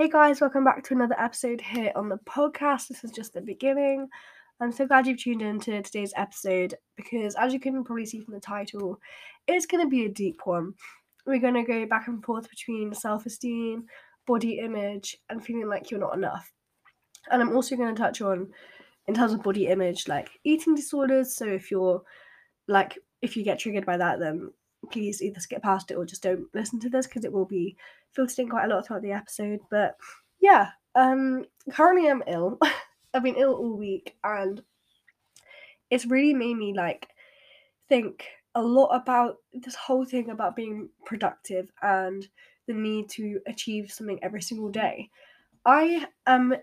Hey guys, welcome back to another episode here on the podcast. This is just the beginning. I'm so glad you've tuned in to today's episode because, as you can probably see from the title, it's going to be a deep one. We're going to go back and forth between self esteem, body image, and feeling like you're not enough. And I'm also going to touch on, in terms of body image, like eating disorders. So if you're like, if you get triggered by that, then please either skip past it or just don't listen to this because it will be filtered in quite a lot throughout the episode. But yeah, um, currently I'm ill. I've been ill all week, and it's really made me like think a lot about this whole thing about being productive and the need to achieve something every single day. I am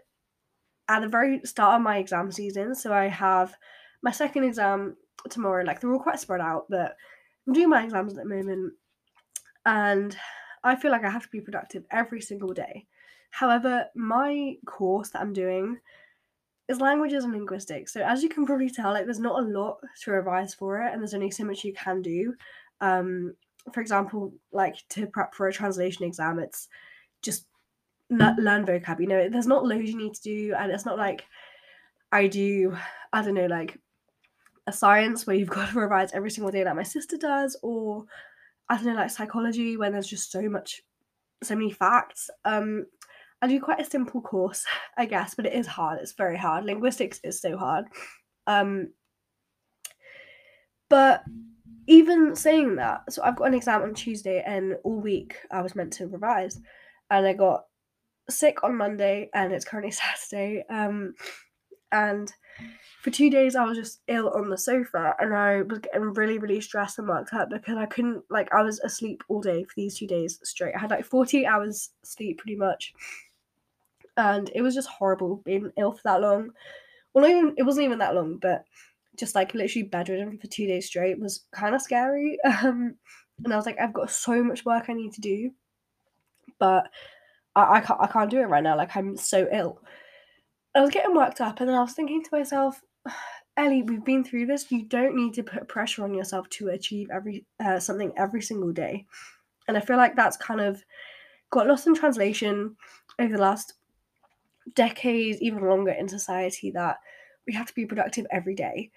at the very start of my exam season, so I have my second exam tomorrow. Like they're all quite spread out, but I'm doing my exams at the moment, and I feel like I have to be productive every single day. However, my course that I'm doing is languages and linguistics. So as you can probably tell, like there's not a lot to revise for it, and there's only so much you can do. Um, for example, like to prep for a translation exam, it's just learn vocab. You know, there's not loads you need to do, and it's not like I do. I don't know, like a science where you've got to revise every single day, like my sister does, or I don't know, like psychology when there's just so much, so many facts. Um, I do quite a simple course, I guess, but it is hard. It's very hard. Linguistics is so hard. Um, but even saying that, so I've got an exam on Tuesday, and all week I was meant to revise, and I got sick on Monday, and it's currently Saturday. Um, and for two days I was just ill on the sofa and I was getting really, really stressed and worked up because I couldn't like I was asleep all day for these two days straight. I had like 48 hours sleep pretty much. And it was just horrible being ill for that long. Well not even it wasn't even that long, but just like literally bedridden for two days straight was kind of scary. Um and I was like, I've got so much work I need to do. But I, I can't I can't do it right now. Like I'm so ill. I was getting worked up, and then I was thinking to myself, Ellie, we've been through this. You don't need to put pressure on yourself to achieve every uh, something every single day. And I feel like that's kind of got lost in translation over the last decades, even longer in society, that we have to be productive every day.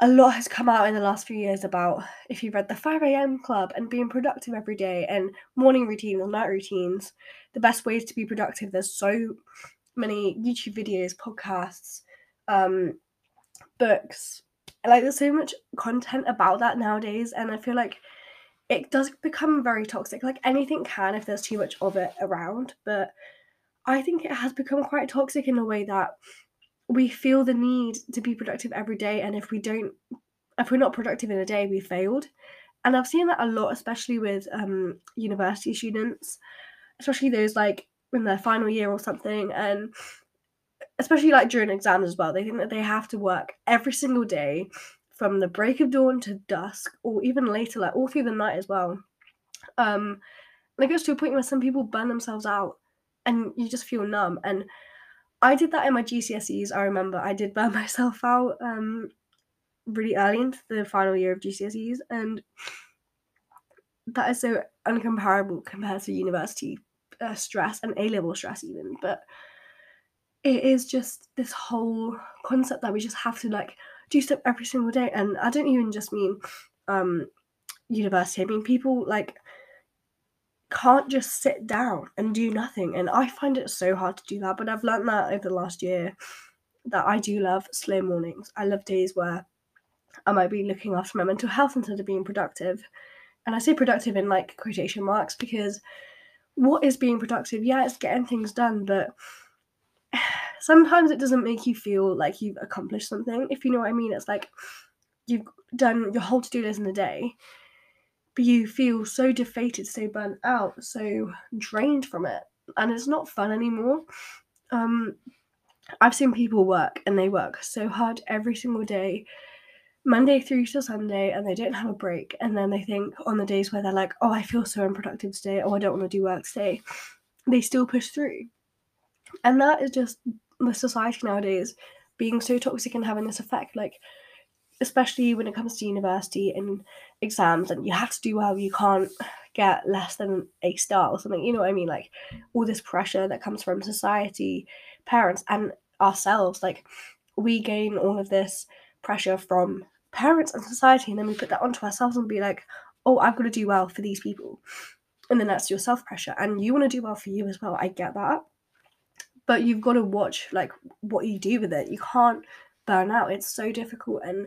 A lot has come out in the last few years about if you've read the 5 a.m. club and being productive every day and morning routines or night routines, the best ways to be productive. There's so many YouTube videos, podcasts, um, books. Like there's so much content about that nowadays, and I feel like it does become very toxic. Like anything can if there's too much of it around, but I think it has become quite toxic in a way that we feel the need to be productive every day, and if we don't, if we're not productive in a day, we failed. And I've seen that a lot, especially with um, university students, especially those like in their final year or something and especially like during exams as well they think that they have to work every single day from the break of dawn to dusk or even later like all through the night as well. Um and it goes to a point where some people burn themselves out and you just feel numb and i did that in my gcse's i remember. I did burn myself out um really early into the final year of gcse's and that is so uncomparable compared to university uh, stress and A level stress, even. But it is just this whole concept that we just have to like do stuff every single day. And I don't even just mean um, university, I mean people like can't just sit down and do nothing. And I find it so hard to do that. But I've learned that over the last year that I do love slow mornings. I love days where I might be looking after my mental health instead of being productive. And I say productive in like quotation marks because what is being productive? Yeah, it's getting things done, but sometimes it doesn't make you feel like you've accomplished something. If you know what I mean, it's like you've done your whole to do list in a day, but you feel so defeated, so burnt out, so drained from it, and it's not fun anymore. Um, I've seen people work and they work so hard every single day Monday through to Sunday and they don't have a break. And then they think on the days where they're like, oh, I feel so unproductive today, oh, I don't want to do work today, they still push through. And that is just the society nowadays being so toxic and having this effect. Like, especially when it comes to university and exams, and you have to do well. You can't get less than a star or something. You know what I mean? Like all this pressure that comes from society, parents, and ourselves. Like we gain all of this pressure from parents and society, and then we put that onto ourselves and be like, oh, I've got to do well for these people. And then that's your self pressure. And you want to do well for you as well. I get that. But you've got to watch like what you do with it. You can't burn out. It's so difficult. And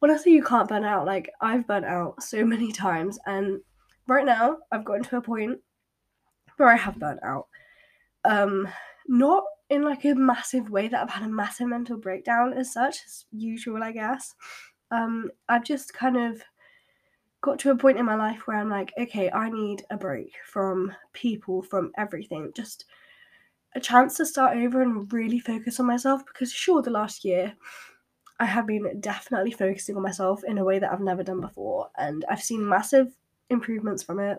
when I say you can't burn out, like I've burnt out so many times. And right now I've gotten to a point where I have burnt out. Um, not in like a massive way that I've had a massive mental breakdown as such, as usual, I guess. Um, I've just kind of got to a point in my life where I'm like, okay, I need a break from people, from everything. Just a chance to start over and really focus on myself because, sure, the last year I have been definitely focusing on myself in a way that I've never done before, and I've seen massive improvements from it.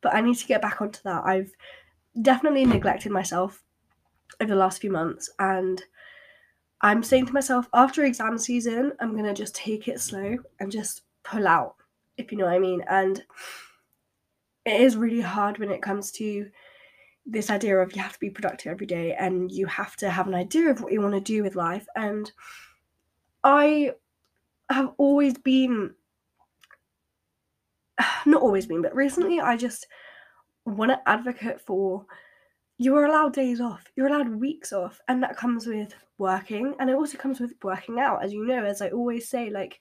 But I need to get back onto that. I've definitely neglected myself over the last few months, and I'm saying to myself, after exam season, I'm gonna just take it slow and just pull out, if you know what I mean. And it is really hard when it comes to this idea of you have to be productive every day and you have to have an idea of what you want to do with life. And I have always been, not always been, but recently I just want to advocate for you are allowed days off, you're allowed weeks off, and that comes with working and it also comes with working out, as you know, as I always say, like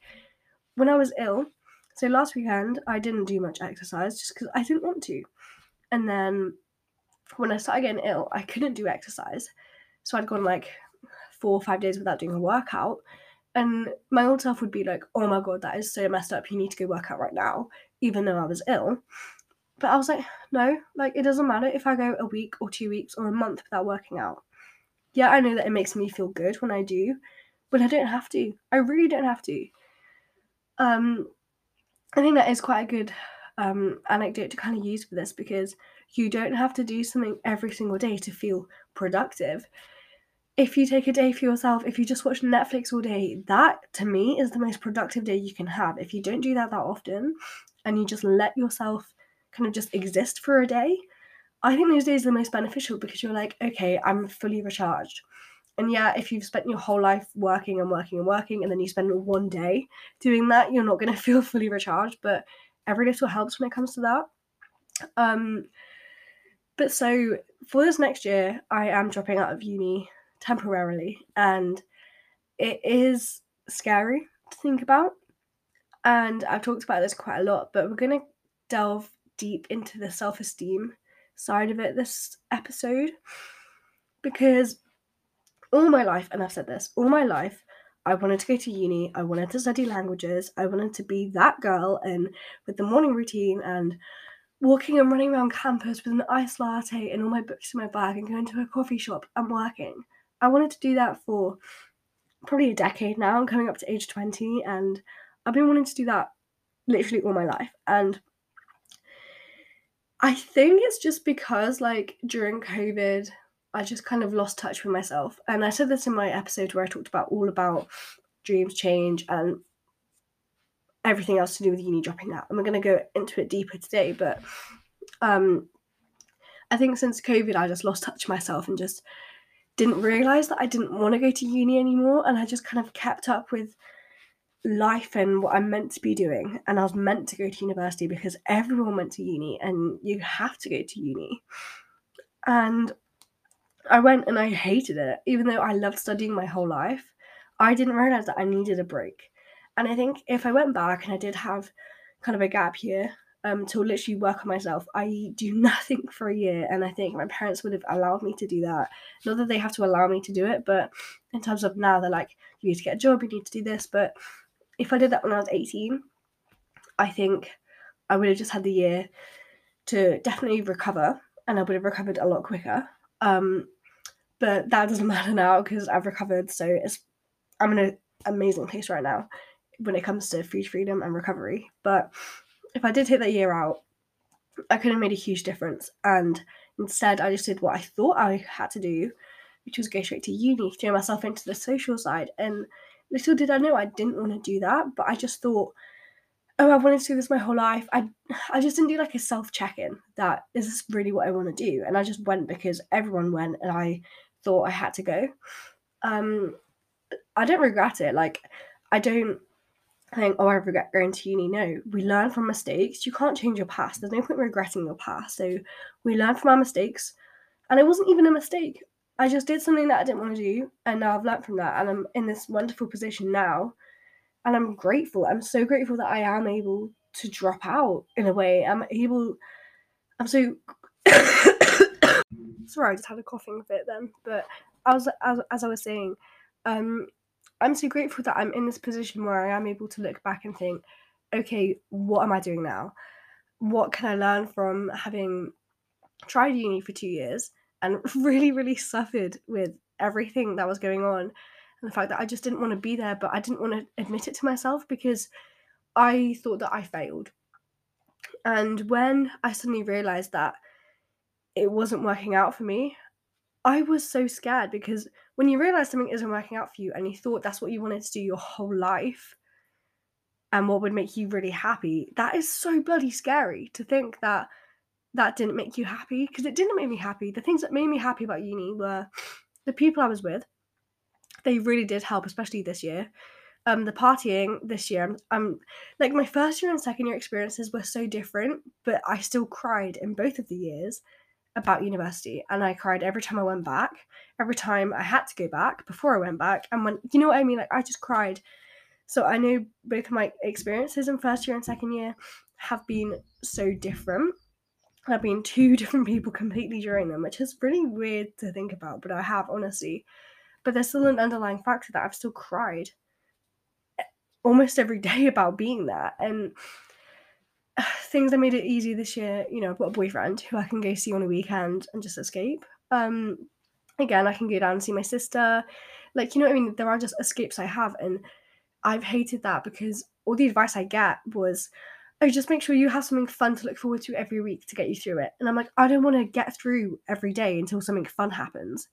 when I was ill. So last weekend I didn't do much exercise just because I didn't want to. And then when I started getting ill, I couldn't do exercise. So I'd gone like four or five days without doing a workout. And my old self would be like, oh my god, that is so messed up. You need to go work out right now, even though I was ill. But I was like, no, like it doesn't matter if I go a week or two weeks or a month without working out. Yeah, I know that it makes me feel good when I do, but I don't have to. I really don't have to. Um, I think that is quite a good um, anecdote to kind of use for this because you don't have to do something every single day to feel productive. If you take a day for yourself, if you just watch Netflix all day, that to me is the most productive day you can have. If you don't do that that often and you just let yourself kind of just exist for a day, I think those days are the most beneficial because you're like, okay, I'm fully recharged. And yeah, if you've spent your whole life working and working and working, and then you spend one day doing that, you're not going to feel fully recharged. But every little helps when it comes to that. Um, but so for this next year, I am dropping out of uni temporarily, and it is scary to think about. And I've talked about this quite a lot, but we're going to delve deep into the self esteem side of it this episode because all my life, and I've said this, all my life, I wanted to go to uni, I wanted to study languages, I wanted to be that girl and with the morning routine and walking and running around campus with an iced latte and all my books in my bag and going to a coffee shop and working. I wanted to do that for probably a decade now. I'm coming up to age 20 and I've been wanting to do that literally all my life. And I think it's just because, like, during COVID, I just kind of lost touch with myself. And I said this in my episode where I talked about all about dreams change and everything else to do with uni dropping out. And we're going to go into it deeper today. But um, I think since COVID, I just lost touch with myself and just didn't realize that I didn't want to go to uni anymore. And I just kind of kept up with life and what I'm meant to be doing. And I was meant to go to university because everyone went to uni and you have to go to uni. And I went and I hated it, even though I loved studying my whole life. I didn't realize that I needed a break. And I think if I went back and I did have kind of a gap year um, to literally work on myself, I do nothing for a year. And I think my parents would have allowed me to do that. Not that they have to allow me to do it, but in terms of now, they're like, you need to get a job, you need to do this. But if I did that when I was 18, I think I would have just had the year to definitely recover and I would have recovered a lot quicker. Um, but that doesn't matter now because I've recovered. So it's I'm in an amazing place right now when it comes to food freedom and recovery. But if I did take that year out, I could have made a huge difference. And instead, I just did what I thought I had to do, which was go straight to uni, throw myself into the social side. And little did I know I didn't want to do that, but I just thought, oh, I wanted to do this my whole life. I I just didn't do like a self check in that is this really what I want to do, and I just went because everyone went, and I thought I had to go. Um, I don't regret it. Like I don't think, oh, I regret going to uni. No, we learn from mistakes. You can't change your past. There's no point regretting your past. So we learn from our mistakes, and it wasn't even a mistake. I just did something that I didn't want to do, and now I've learned from that, and I'm in this wonderful position now, and I'm grateful. I'm so grateful that I am able to drop out in a way. I'm able. I'm so. Sorry, I just had a coughing fit then, but as as as I was saying, um, I'm so grateful that I'm in this position where I am able to look back and think, okay, what am I doing now? What can I learn from having tried uni for two years and really, really suffered with everything that was going on? And the fact that I just didn't want to be there, but I didn't want to admit it to myself because I thought that I failed. And when I suddenly realized that it wasn't working out for me, I was so scared because when you realize something isn't working out for you and you thought that's what you wanted to do your whole life and what would make you really happy, that is so bloody scary to think that that didn't make you happy because it didn't make me happy. The things that made me happy about uni were the people I was with. They really did help, especially this year. Um, the partying this year, I'm, I'm like my first year and second year experiences were so different, but I still cried in both of the years about university and I cried every time I went back, every time I had to go back before I went back. And when, you know what I mean? Like, I just cried. So I know both of my experiences in first year and second year have been so different. I've been two different people completely during them, which is really weird to think about, but I have honestly. But there's still an underlying factor that I've still cried almost every day about being there. And things that made it easy this year, you know, I've got a boyfriend who I can go see on a weekend and just escape. Um, again, I can go down and see my sister. Like, you know I mean? There are just escapes I have, and I've hated that because all the advice I get was, oh, just make sure you have something fun to look forward to every week to get you through it. And I'm like, I don't want to get through every day until something fun happens.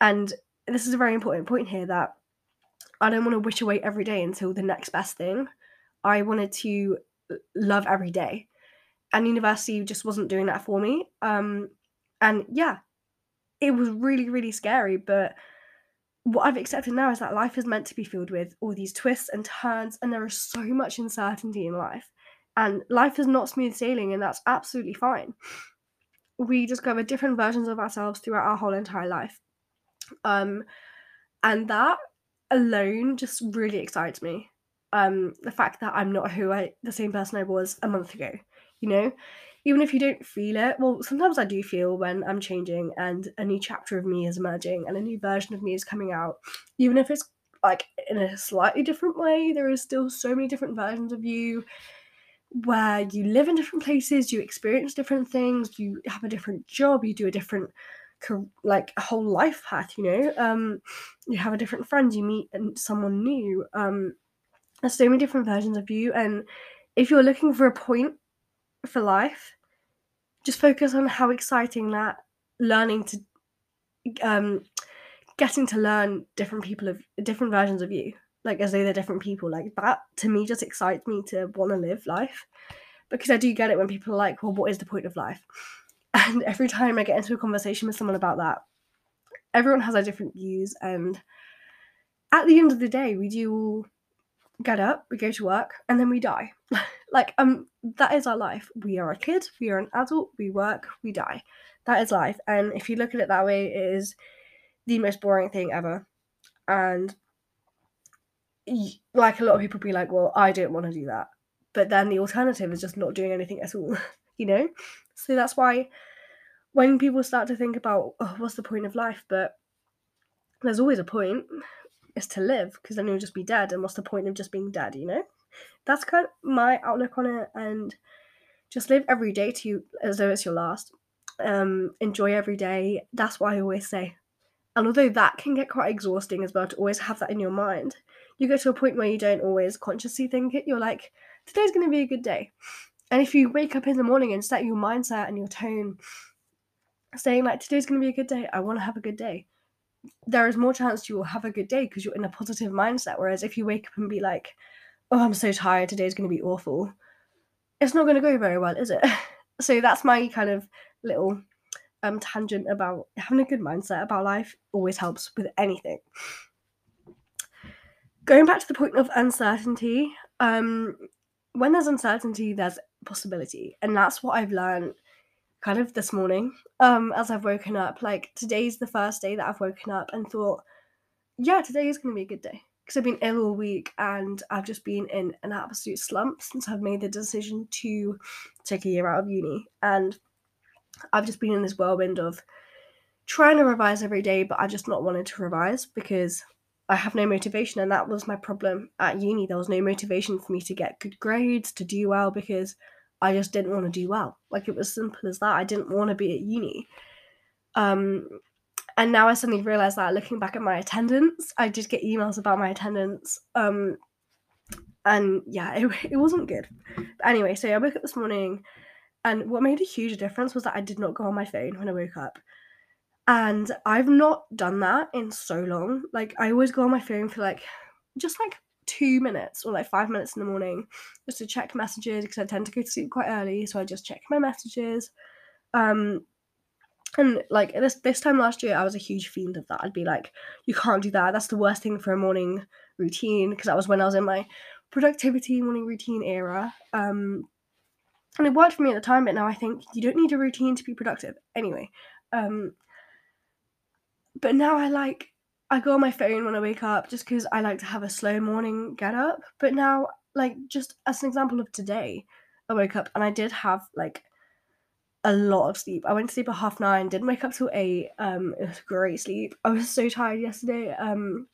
And this is a very important point here that I don't want to wish away every day until the next best thing. I wanted to love every day. And university just wasn't doing that for me. Um, and yeah, it was really, really scary. But what I've accepted now is that life is meant to be filled with all these twists and turns, and there is so much uncertainty in life. And life is not smooth sailing, and that's absolutely fine. We discover different versions of ourselves throughout our whole entire life. Um, and that alone just really excites me um the fact that I'm not who I the same person I was a month ago, you know? Even if you don't feel it, well, sometimes I do feel when I'm changing and a new chapter of me is emerging and a new version of me is coming out. Even if it's like in a slightly different way, there is still so many different versions of you where you live in different places, you experience different things, you have a different job, you do a different like a whole life path, you know. Um you have a different friend, you meet and someone new. Um there's so many different versions of you and if you're looking for a point for life just focus on how exciting that learning to um getting to learn different people of different versions of you like as though they're different people like that to me just excites me to want to live life because i do get it when people are like well what is the point of life and every time i get into a conversation with someone about that everyone has their different views and at the end of the day we do all get up, we go to work, and then we die. like, um, that is our life. We are a kid, we are an adult, we work, we die. That is life. And if you look at it that way, it is the most boring thing ever. And like a lot of people be like, well, I don't want to do that. But then the alternative is just not doing anything at all, you know? So that's why when people start to think about, oh, what's the point of life? But there's always a point is to live because then you'll just be dead and what's the point of just being dead you know that's kind of my outlook on it and just live every day to you as though it's your last um enjoy every day that's what i always say and although that can get quite exhausting as well to always have that in your mind you get to a point where you don't always consciously think it you're like today's going to be a good day and if you wake up in the morning and set your mindset and your tone saying like today's going to be a good day i want to have a good day there is more chance you will have a good day because you're in a positive mindset. Whereas if you wake up and be like, oh, I'm so tired, today's going to be awful, it's not going to go very well, is it? so that's my kind of little um tangent about having a good mindset about life always helps with anything. Going back to the point of uncertainty, um, when there's uncertainty, there's possibility, and that's what I've learned kind of this morning um as I've woken up. Like today's the first day that I've woken up and thought, yeah, today is going to be a good day because I've been ill all week and I've just been in an absolute slump since I've made the decision to take a year out of uni. And I've just been in this whirlwind of trying to revise every day, but I just not wanted to revise because I have no motivation. And that was my problem at uni. There was no motivation for me to get good grades, to do well, because I just didn't want to do well. Like it was simple as that. I didn't want to be at uni. Um, and now I suddenly realize that looking back at my attendance, I did get emails about my attendance. Um, and yeah, it, it wasn't good. But anyway, so I woke up this morning, and what made a huge difference was that I did not go on my phone when I woke up. And I've not done that in so long. Like, I always go on my phone for like just like two minutes or like five minutes in the morning just to check messages because I tend to go to sleep quite early. So I just check my messages. Um, and like this this time last year, I was a huge fiend of that. I'd be like, "You can't do that. That's the worst thing for a morning routine." Because that was when I was in my productivity morning routine era. Um, and it worked for me at the time, but now I think you don't need a routine to be productive. Anyway, um, but now I like I go on my phone when I wake up just because I like to have a slow morning get up. But now, like just as an example of today, I woke up and I did have like a lot of sleep. I went to sleep at half nine, didn't wake up till eight. Um, it was great sleep. I was so tired yesterday. Um,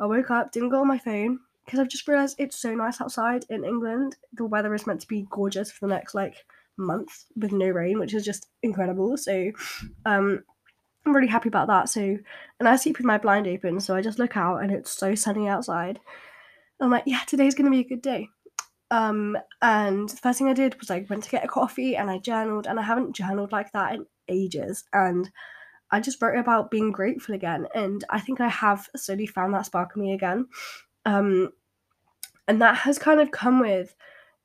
I woke up, didn't go on my phone because I've just realized it's so nice outside in England. The weather is meant to be gorgeous for the next like month with no rain, which is just incredible. So, um, I'm really happy about that. So, and I sleep with my blind open, so I just look out and it's so sunny outside. I'm like, yeah, today's gonna be a good day. Um, and the first thing I did was I went to get a coffee and I journaled, and I haven't journaled like that in ages. And I just wrote about being grateful again, and I think I have slowly found that spark in me again. Um, and that has kind of come with,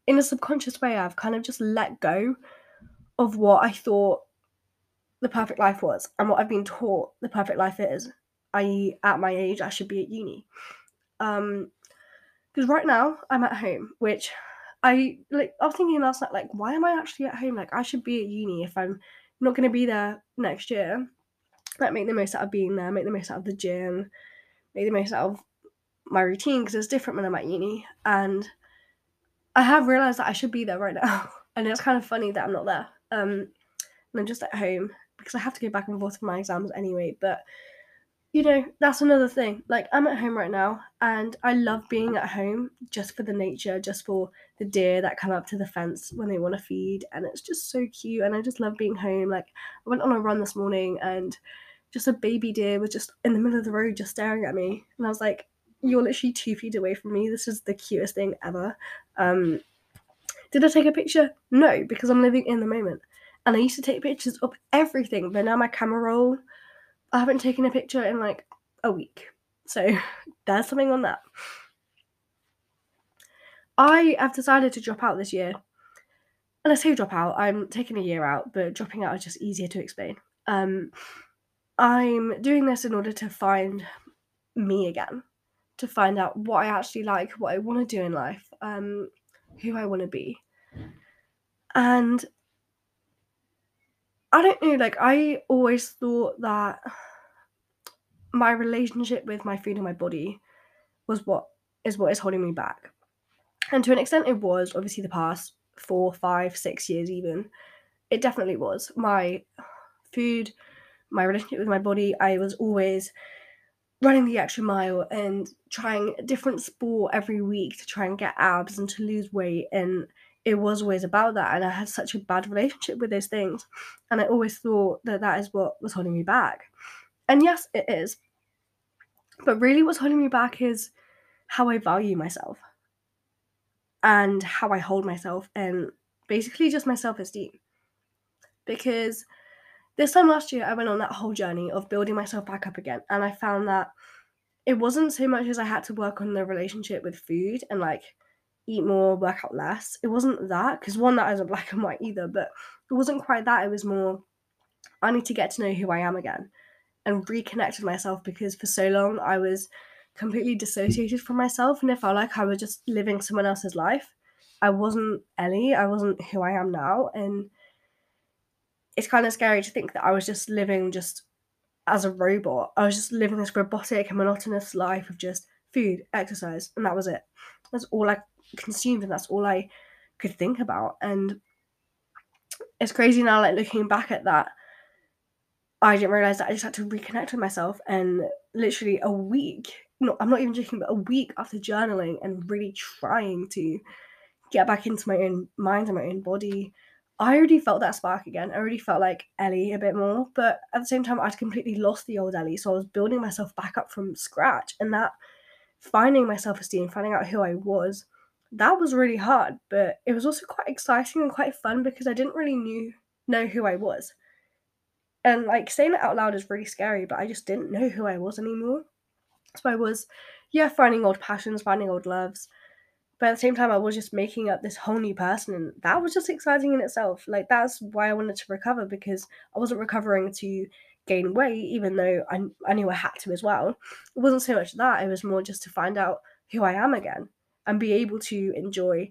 in a subconscious way, I've kind of just let go of what I thought the perfect life was and what I've been taught the perfect life is. I.e., at my age, I should be at uni. Um, because right now I'm at home, which I like. I was thinking last night, like, why am I actually at home? Like, I should be at uni if I'm not going to be there next year. Like, make the most out of being there, make the most out of the gym, make the most out of my routine because it's different when I'm at uni. And I have realized that I should be there right now, and it's kind of funny that I'm not there. Um, and I'm just at home because I have to go back and forth for my exams anyway. But you know, that's another thing. Like, I'm at home right now, and I love being at home just for the nature, just for the deer that come up to the fence when they want to feed, and it's just so cute. And I just love being home. Like, I went on a run this morning, and just a baby deer was just in the middle of the road, just staring at me, and I was like, "You're literally two feet away from me. This is the cutest thing ever." Um, did I take a picture? No, because I'm living in the moment. And I used to take pictures of everything, but now my camera roll I haven't taken a picture in like a week. So there's something on that. I have decided to drop out this year. And I say drop out, I'm taking a year out, but dropping out is just easier to explain. Um, I'm doing this in order to find me again, to find out what I actually like, what I want to do in life, um, who I want to be. And I don't know, like, I always thought that my relationship with my food and my body was what is what is holding me back. And to an extent, it was obviously the past four, five, six years, even. It definitely was. My food, my relationship with my body, I was always running the extra mile and trying a different sport every week to try and get abs and to lose weight. And it was always about that. And I had such a bad relationship with those things. And I always thought that that is what was holding me back. And yes, it is. But really, what's holding me back is how I value myself and how I hold myself, and basically just my self esteem. Because this time last year, I went on that whole journey of building myself back up again. And I found that it wasn't so much as I had to work on the relationship with food and like eat more, work out less. It wasn't that, because one, that isn't black and white either, but it wasn't quite that. It was more, I need to get to know who I am again and reconnect with myself because for so long I was completely dissociated from myself and it felt like I was just living someone else's life. I wasn't Ellie, I wasn't who I am now. And it's kind of scary to think that I was just living just as a robot. I was just living this robotic and monotonous life of just food, exercise, and that was it. That's all I consumed and that's all I could think about. And it's crazy now, like looking back at that. I didn't realize that I just had to reconnect with myself, and literally a week. No, I'm not even joking, but a week after journaling and really trying to get back into my own mind and my own body, I already felt that spark again. I already felt like Ellie a bit more, but at the same time, I'd completely lost the old Ellie. So I was building myself back up from scratch, and that finding my self esteem, finding out who I was, that was really hard. But it was also quite exciting and quite fun because I didn't really knew know who I was, and like saying it out loud is really scary. But I just didn't know who I was anymore. So I was, yeah, finding old passions, finding old loves, but at the same time i was just making up this whole new person and that was just exciting in itself like that's why i wanted to recover because i wasn't recovering to gain weight even though i, I knew i had to as well it wasn't so much that it was more just to find out who i am again and be able to enjoy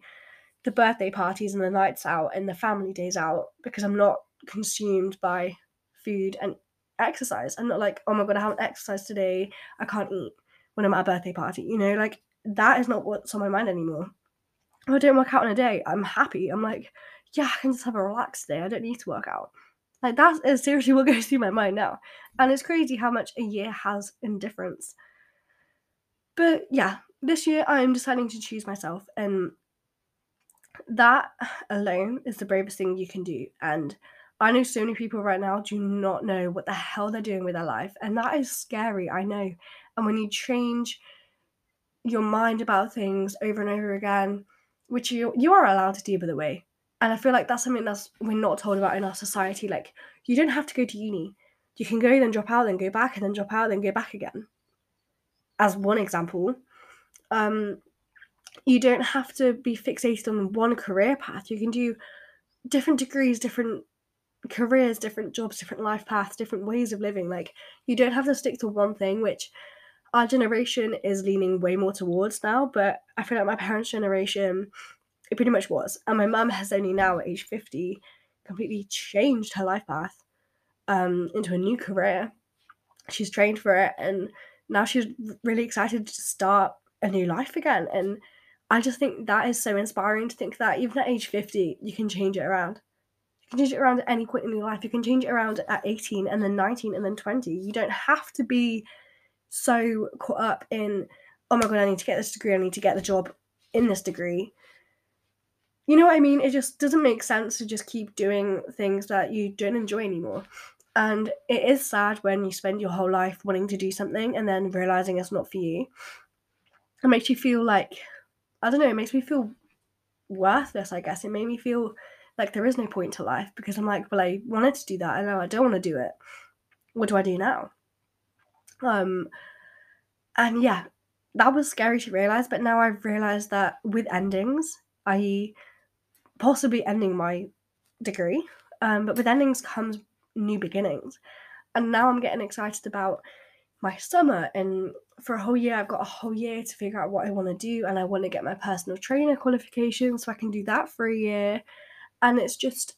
the birthday parties and the nights out and the family days out because i'm not consumed by food and exercise i'm not like oh my god i haven't exercised today i can't eat when i'm at a birthday party you know like that is not what's on my mind anymore. If I don't work out in a day, I'm happy. I'm like, yeah, I can just have a relaxed day. I don't need to work out. Like that is seriously what goes through my mind now. And it's crazy how much a year has in difference. But yeah, this year I'm deciding to choose myself and that alone is the bravest thing you can do. And I know so many people right now do not know what the hell they're doing with their life. And that is scary, I know. And when you change your mind about things over and over again, which you you are allowed to do by the way. And I feel like that's something that's we're not told about in our society. Like you don't have to go to uni. You can go then drop out, then go back, and then drop out, then go back again. As one example. Um you don't have to be fixated on one career path. You can do different degrees, different careers, different jobs, different life paths, different ways of living. Like you don't have to stick to one thing, which our generation is leaning way more towards now, but I feel like my parents' generation, it pretty much was. And my mum has only now, at age 50, completely changed her life path um, into a new career. She's trained for it, and now she's really excited to start a new life again. And I just think that is so inspiring to think that even at age 50, you can change it around. You can change it around at any point in your life. You can change it around at 18 and then 19 and then 20. You don't have to be so caught up in, oh my god, I need to get this degree, I need to get the job in this degree. You know what I mean? It just doesn't make sense to just keep doing things that you don't enjoy anymore. And it is sad when you spend your whole life wanting to do something and then realizing it's not for you. It makes you feel like, I don't know, it makes me feel worthless, I guess. It made me feel like there is no point to life because I'm like, well, I wanted to do that and now I don't want to do it. What do I do now? Um, and yeah, that was scary to realize. But now I've realized that with endings, i.e., possibly ending my degree, um, but with endings comes new beginnings. And now I'm getting excited about my summer. And for a whole year, I've got a whole year to figure out what I want to do. And I want to get my personal trainer qualification so I can do that for a year. And it's just,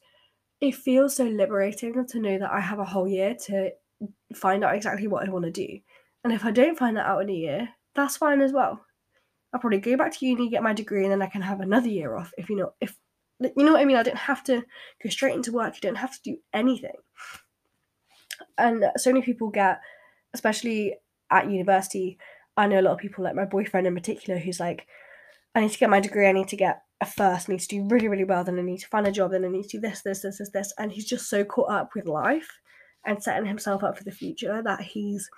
it feels so liberating to know that I have a whole year to find out exactly what I want to do. And if I don't find that out in a year, that's fine as well. I'll probably go back to uni, get my degree, and then I can have another year off. If you know, if you know what I mean, I don't have to go straight into work. You don't have to do anything. And so many people get, especially at university. I know a lot of people, like my boyfriend in particular, who's like, I need to get my degree. I need to get a first. I need to do really, really well. Then I need to find a job. Then I need to do this, this, this, this, this. And he's just so caught up with life and setting himself up for the future that he's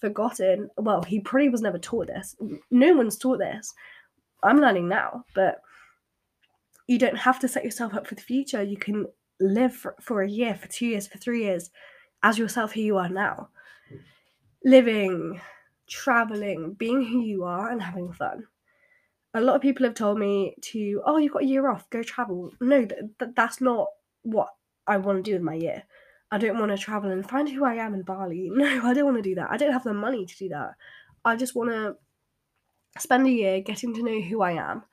forgotten. Well, he probably was never taught this. No one's taught this. I'm learning now, but you don't have to set yourself up for the future. You can live for, for a year, for two years, for three years as yourself who you are now. Living, traveling, being who you are, and having fun. A lot of people have told me to, oh, you've got a year off, go travel. No, th- th- that's not what I want to do with my year. I don't want to travel and find who I am in Bali. No, I don't want to do that. I don't have the money to do that. I just want to spend a year getting to know who I am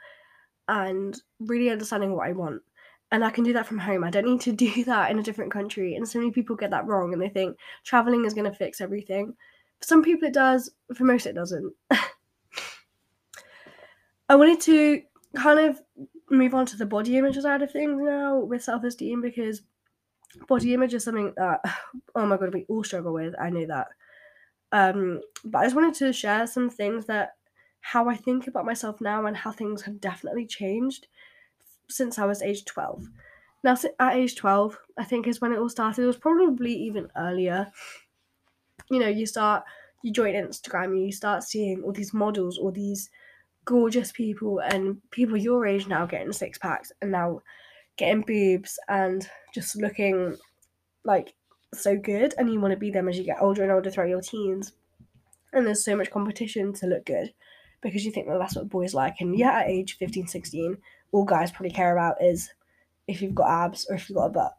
and really understanding what I want. And I can do that from home. I don't need to do that in a different country. And so many people get that wrong and they think traveling is going to fix everything. For some people, it does. For most, it doesn't. I wanted to kind of move on to the body image side of things now with self esteem because body image is something that, oh my god, we all struggle with. I know that. Um, but I just wanted to share some things that how I think about myself now and how things have definitely changed since I was age 12. Now, at age 12, I think is when it all started. It was probably even earlier. You know, you start, you join Instagram, you start seeing all these models, all these gorgeous people, and people your age now getting six packs and now getting boobs and just looking like so good. And you want to be them as you get older and older throughout your teens. And there's so much competition to look good because you think that that's what boys like. And yeah, at age 15, 16, all guys probably care about is if you've got abs or if you've got a butt.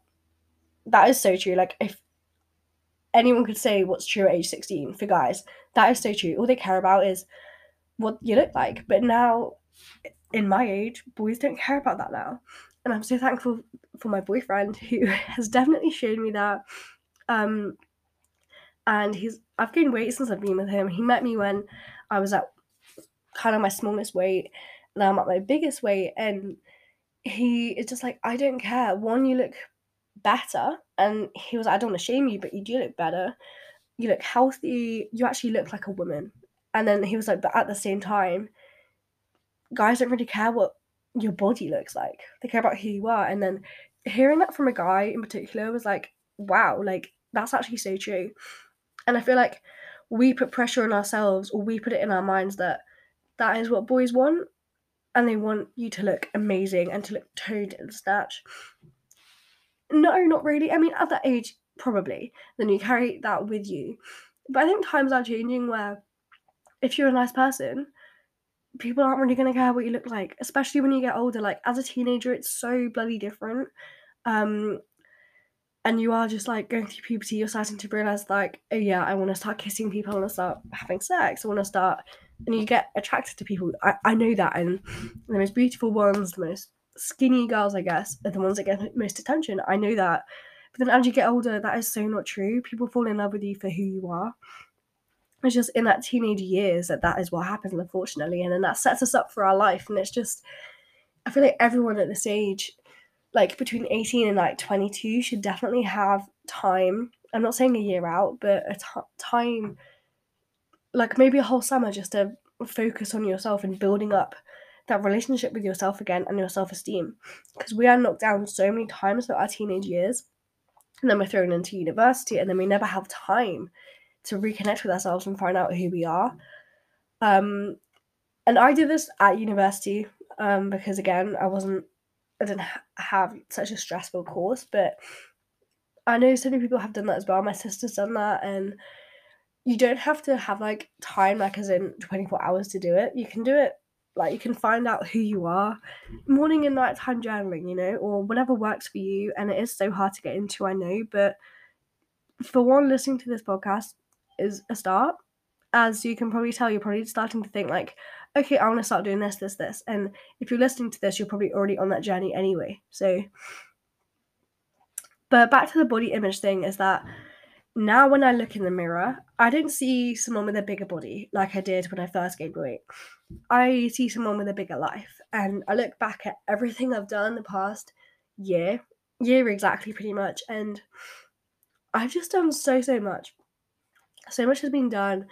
That is so true. Like, if anyone could say what's true at age 16 for guys, that is so true. All they care about is what you look like. But now, in my age, boys don't care about that now. And I'm so thankful for my boyfriend who has definitely shown me that. Um, and he's I've gained weight since I've been with him. He met me when I was at kind of my smallest weight. Now I'm at my biggest weight, and he is just like, I don't care. One, you look better, and he was, I don't want to shame you, but you do look better. You look healthy. You actually look like a woman. And then he was like, but at the same time, guys don't really care what your body looks like. They care about who you are. And then hearing that from a guy in particular was like, wow, like that's actually so true. And I feel like we put pressure on ourselves or we put it in our minds that that is what boys want and they want you to look amazing and to look toned and snatch. No, not really. I mean, at that age, probably. Then you carry that with you. But I think times are changing where if you're a nice person, people aren't really going to care what you look like, especially when you get older. Like, as a teenager, it's so bloody different. Um, and you are just like going through puberty, you're starting to realize, like, oh yeah, I want to start kissing people, I want to start having sex, I want to start and you get attracted to people. I, I know that, and the most beautiful ones, the most skinny girls, I guess, are the ones that get most attention. I know that. But then as you get older, that is so not true. People fall in love with you for who you are. It's just in that teenage years that that is what happens, unfortunately, and then that sets us up for our life. And it's just, I feel like everyone at this age, like between 18 and like 22, should definitely have time. I'm not saying a year out, but a t- time like maybe a whole summer just to focus on yourself and building up that relationship with yourself again and your self esteem. Because we are knocked down so many times throughout our teenage years, and then we're thrown into university, and then we never have time to reconnect with ourselves and find out who we are. Um, and I did this at university um, because again, I wasn't, I didn't ha- have such a stressful course, but I know so many people have done that as well. My sister's done that, and you don't have to have like time like as in 24 hours to do it you can do it like you can find out who you are. Morning and nighttime journaling you know or whatever works for you. And it is so hard to get into i know but for one listening to this podcast is a start. As you can probably tell you're probably starting to think like okay i want to start doing this this this. And if you're listening to this you're probably already on that journey anyway. So but back to the body image thing is that now when I look in the mirror, I don't see someone with a bigger body like I did when I first gained weight. I see someone with a bigger life. And I look back at everything I've done in the past year, year exactly, pretty much. And I've just done so, so much. So much has been done,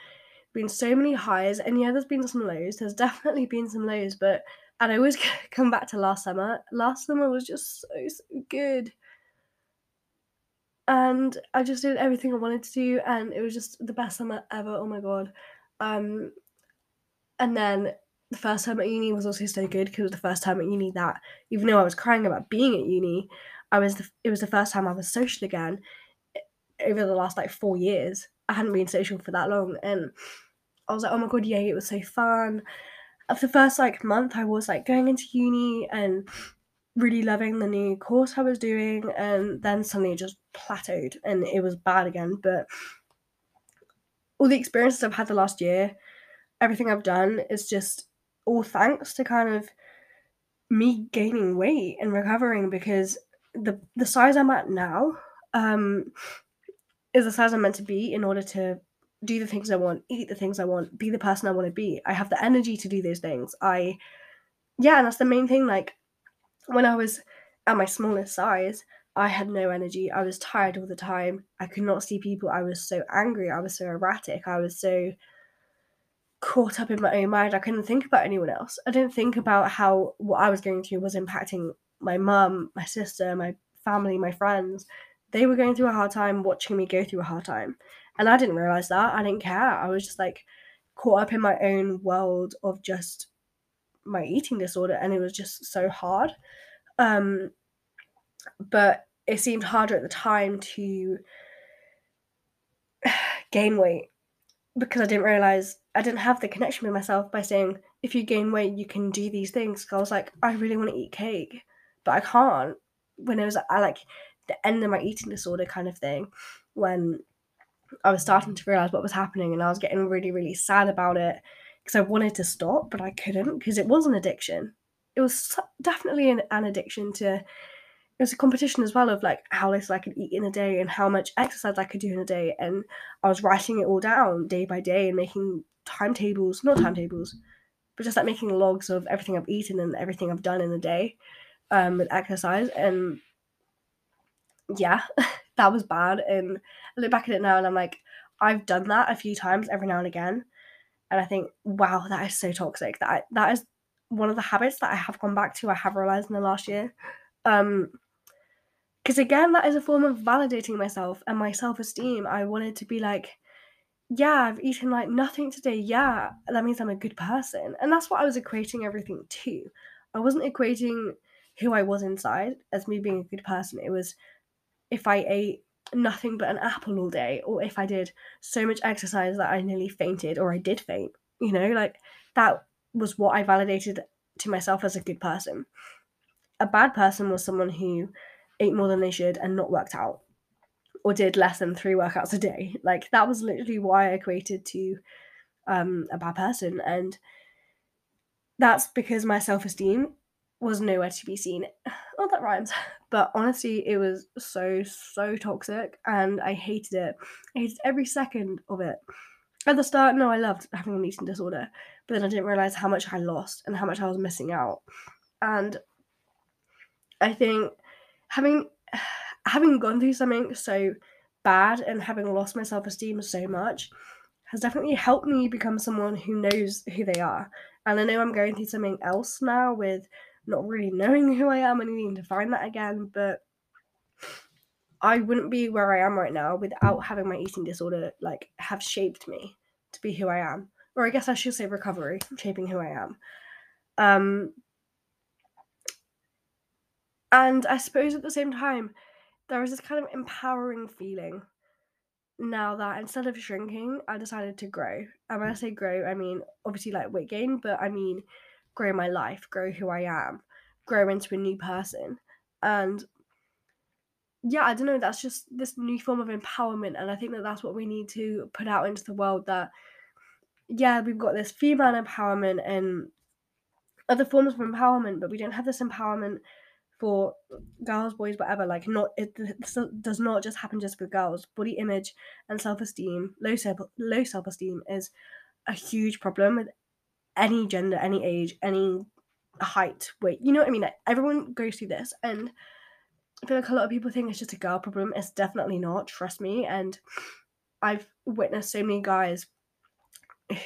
been so many highs. And yeah, there's been some lows. There's definitely been some lows. But, and I always come back to last summer. Last summer was just so, so good and I just did everything I wanted to do, and it was just the best summer ever. Oh my god! Um, and then the first time at uni was also so good because it was the first time at uni that even though I was crying about being at uni, I was the, it was the first time I was social again over the last like four years. I hadn't been social for that long, and I was like, oh my god, yay! It was so fun. After the first like month, I was like going into uni and really loving the new course I was doing, and then suddenly just plateaued and it was bad again. But all the experiences I've had the last year, everything I've done is just all thanks to kind of me gaining weight and recovering because the the size I'm at now um is the size I'm meant to be in order to do the things I want, eat the things I want, be the person I want to be. I have the energy to do those things. I yeah, and that's the main thing like when I was at my smallest size, I had no energy. I was tired all the time. I could not see people. I was so angry. I was so erratic. I was so caught up in my own mind. I couldn't think about anyone else. I didn't think about how what I was going through was impacting my mum, my sister, my family, my friends. They were going through a hard time watching me go through a hard time. And I didn't realize that. I didn't care. I was just like caught up in my own world of just my eating disorder and it was just so hard. Um but it seemed harder at the time to gain weight because I didn't realize I didn't have the connection with myself by saying if you gain weight you can do these things. Cause I was like I really want to eat cake, but I can't. When it was I like the end of my eating disorder kind of thing, when I was starting to realize what was happening and I was getting really really sad about it because I wanted to stop but I couldn't because it was an addiction. It was definitely an, an addiction to it was a competition as well of like how little I could eat in a day and how much exercise I could do in a day. And I was writing it all down day by day and making timetables, not timetables, but just like making logs of everything I've eaten and everything I've done in a day um, with exercise. And yeah, that was bad. And I look back at it now and I'm like, I've done that a few times every now and again. And I think, wow, that is so toxic. That I, that is one of the habits that I have gone back to. I have realized in the last year. Um, because again, that is a form of validating myself and my self esteem. I wanted to be like, yeah, I've eaten like nothing today. Yeah, that means I'm a good person. And that's what I was equating everything to. I wasn't equating who I was inside as me being a good person. It was if I ate nothing but an apple all day, or if I did so much exercise that I nearly fainted, or I did faint, you know, like that was what I validated to myself as a good person. A bad person was someone who ate more than they should and not worked out or did less than three workouts a day. Like that was literally why I equated to um, a bad person. And that's because my self esteem was nowhere to be seen. Oh, that rhymes. But honestly, it was so, so toxic and I hated it. I hated every second of it. At the start, no, I loved having an eating disorder, but then I didn't realize how much I lost and how much I was missing out. And I think having having gone through something so bad and having lost my self-esteem so much has definitely helped me become someone who knows who they are. And I know I'm going through something else now with not really knowing who I am and needing to find that again, but I wouldn't be where I am right now without having my eating disorder like have shaped me to be who I am. Or I guess I should say recovery, shaping who I am. Um and I suppose at the same time, there is this kind of empowering feeling now that instead of shrinking, I decided to grow. And when I say grow, I mean obviously like weight gain, but I mean grow my life, grow who I am, grow into a new person. And yeah, I don't know, that's just this new form of empowerment. And I think that that's what we need to put out into the world that, yeah, we've got this female empowerment and other forms of empowerment, but we don't have this empowerment for girls, boys, whatever. Like, not it does not just happen just with girls. Body image and self esteem, low self low self esteem is a huge problem with any gender, any age, any height, weight. You know what I mean? Like, everyone goes through this, and I feel like a lot of people think it's just a girl problem. It's definitely not. Trust me. And I've witnessed so many guys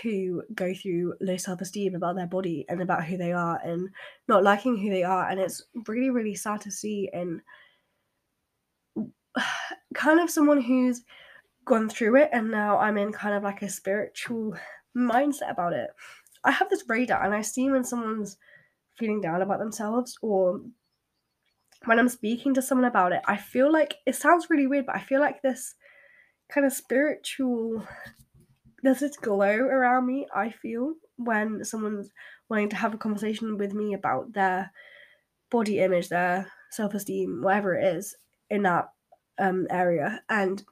who go through low self esteem about their body and about who they are and not liking who they are. And it's really, really sad to see. And kind of someone who's gone through it and now I'm in kind of like a spiritual mindset about it. I have this radar and I see when someone's feeling down about themselves or when I'm speaking to someone about it, I feel like it sounds really weird, but I feel like this kind of spiritual there's this glow around me, I feel, when someone's wanting to have a conversation with me about their body image, their self esteem, whatever it is in that um area. And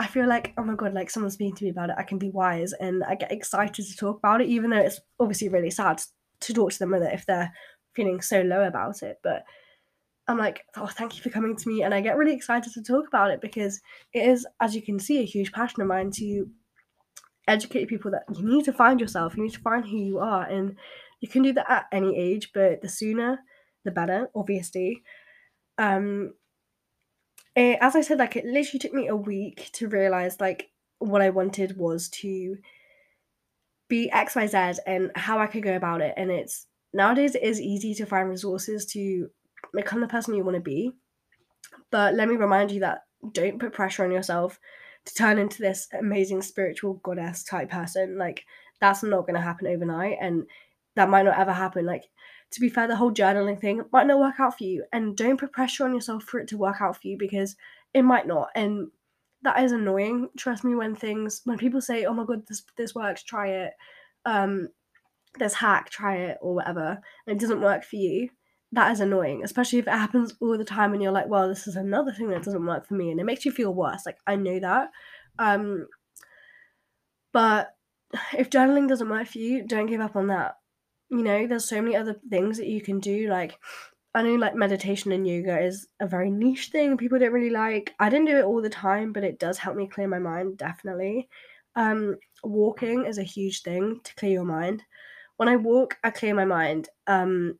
I feel like, oh my god, like someone's speaking to me about it, I can be wise and I get excited to talk about it, even though it's obviously really sad to talk to them with it if they're feeling so low about it. But I'm like, oh, thank you for coming to me. And I get really excited to talk about it because it is, as you can see, a huge passion of mine to educate people that you need to find yourself, you need to find who you are. And you can do that at any age, but the sooner, the better, obviously. Um, it, as I said, like it literally took me a week to realize like what I wanted was to be XYZ and how I could go about it. And it's nowadays it is easy to find resources to become the person you want to be. But let me remind you that don't put pressure on yourself to turn into this amazing spiritual goddess type person. Like that's not going to happen overnight and that might not ever happen. Like to be fair, the whole journaling thing might not work out for you and don't put pressure on yourself for it to work out for you because it might not. And that is annoying. Trust me when things when people say, "Oh my god, this this works, try it." Um this hack, try it or whatever, and it doesn't work for you that is annoying, especially if it happens all the time and you're like, well, this is another thing that doesn't work for me, and it makes you feel worse. Like I know that. Um but if journaling doesn't work for you, don't give up on that. You know, there's so many other things that you can do. Like I know like meditation and yoga is a very niche thing people don't really like. I didn't do it all the time, but it does help me clear my mind, definitely. Um walking is a huge thing to clear your mind. When I walk, I clear my mind. Um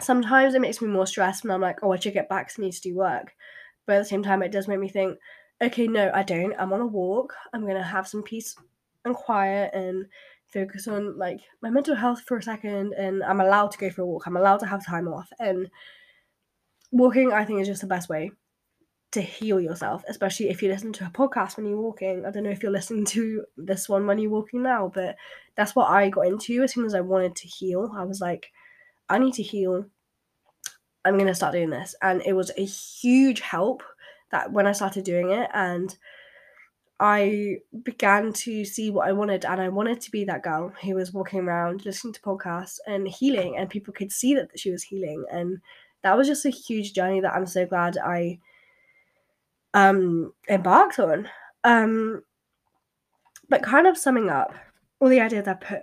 sometimes it makes me more stressed and I'm like, oh, I should get back to need to do work. But at the same time, it does make me think, okay, no, I don't. I'm on a walk. I'm going to have some peace and quiet and focus on like my mental health for a second. And I'm allowed to go for a walk. I'm allowed to have time off. And walking, I think, is just the best way to heal yourself, especially if you listen to a podcast when you're walking. I don't know if you're listening to this one when you're walking now, but that's what I got into as soon as I wanted to heal. I was like, I need to heal. I'm going to start doing this. And it was a huge help that when I started doing it and I began to see what I wanted and I wanted to be that girl who was walking around listening to podcasts and healing and people could see that she was healing and that was just a huge journey that I'm so glad I um embarked on. Um but kind of summing up all the ideas I put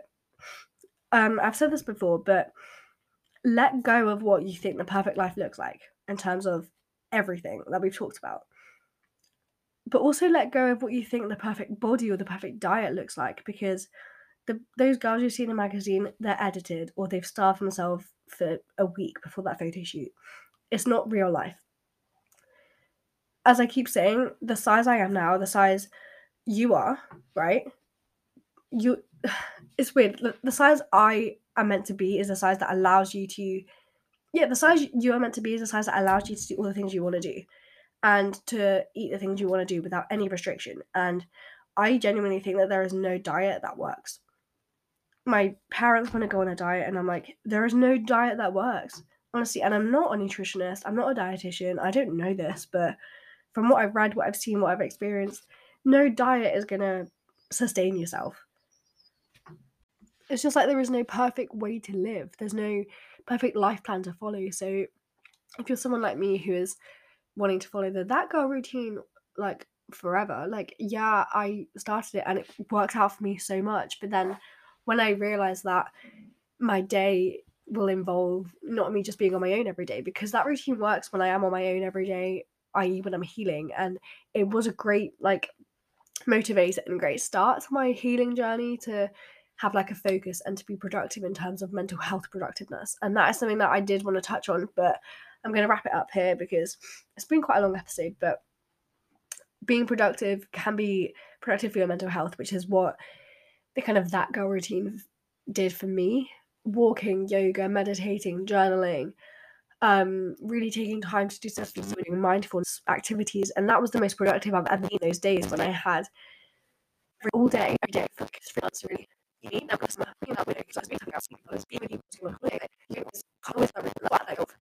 um I've said this before but let go of what you think the perfect life looks like in terms of everything that we've talked about. But also let go of what you think the perfect body or the perfect diet looks like because the those girls you see in the magazine, they're edited or they've starved themselves for a week before that photo shoot. It's not real life. As I keep saying, the size I am now, the size you are, right? You it's weird. The size I am meant to be is a size that allows you to yeah the size you are meant to be is a size that allows you to do all the things you want to do and to eat the things you want to do without any restriction and i genuinely think that there is no diet that works my parents want to go on a diet and i'm like there is no diet that works honestly and i'm not a nutritionist i'm not a dietitian i don't know this but from what i've read what i've seen what i've experienced no diet is going to sustain yourself it's just like there is no perfect way to live. There's no perfect life plan to follow. So if you're someone like me who is wanting to follow the that girl routine like forever, like yeah, I started it and it worked out for me so much. But then when I realized that my day will involve not me just being on my own every day because that routine works when I am on my own every day, i.e. when I'm healing. And it was a great like motivator and great start to my healing journey to have like a focus and to be productive in terms of mental health productiveness. And that is something that I did want to touch on, but I'm going to wrap it up here because it's been quite a long episode. But being productive can be productive for your mental health, which is what the kind of that girl routine did for me. Walking, yoga, meditating, journaling, um, really taking time to do stuff, doing mindfulness activities, and that was the most productive I've ever been those days when I had all day, every day for freelance really uni när jag som innan vi så vi tar oss på speed med det som är det är kommer att vara vad jag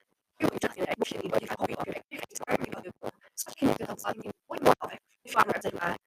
it if I'm ready my actually want feel oh you really good it's scary but it's quite interesting to buy and see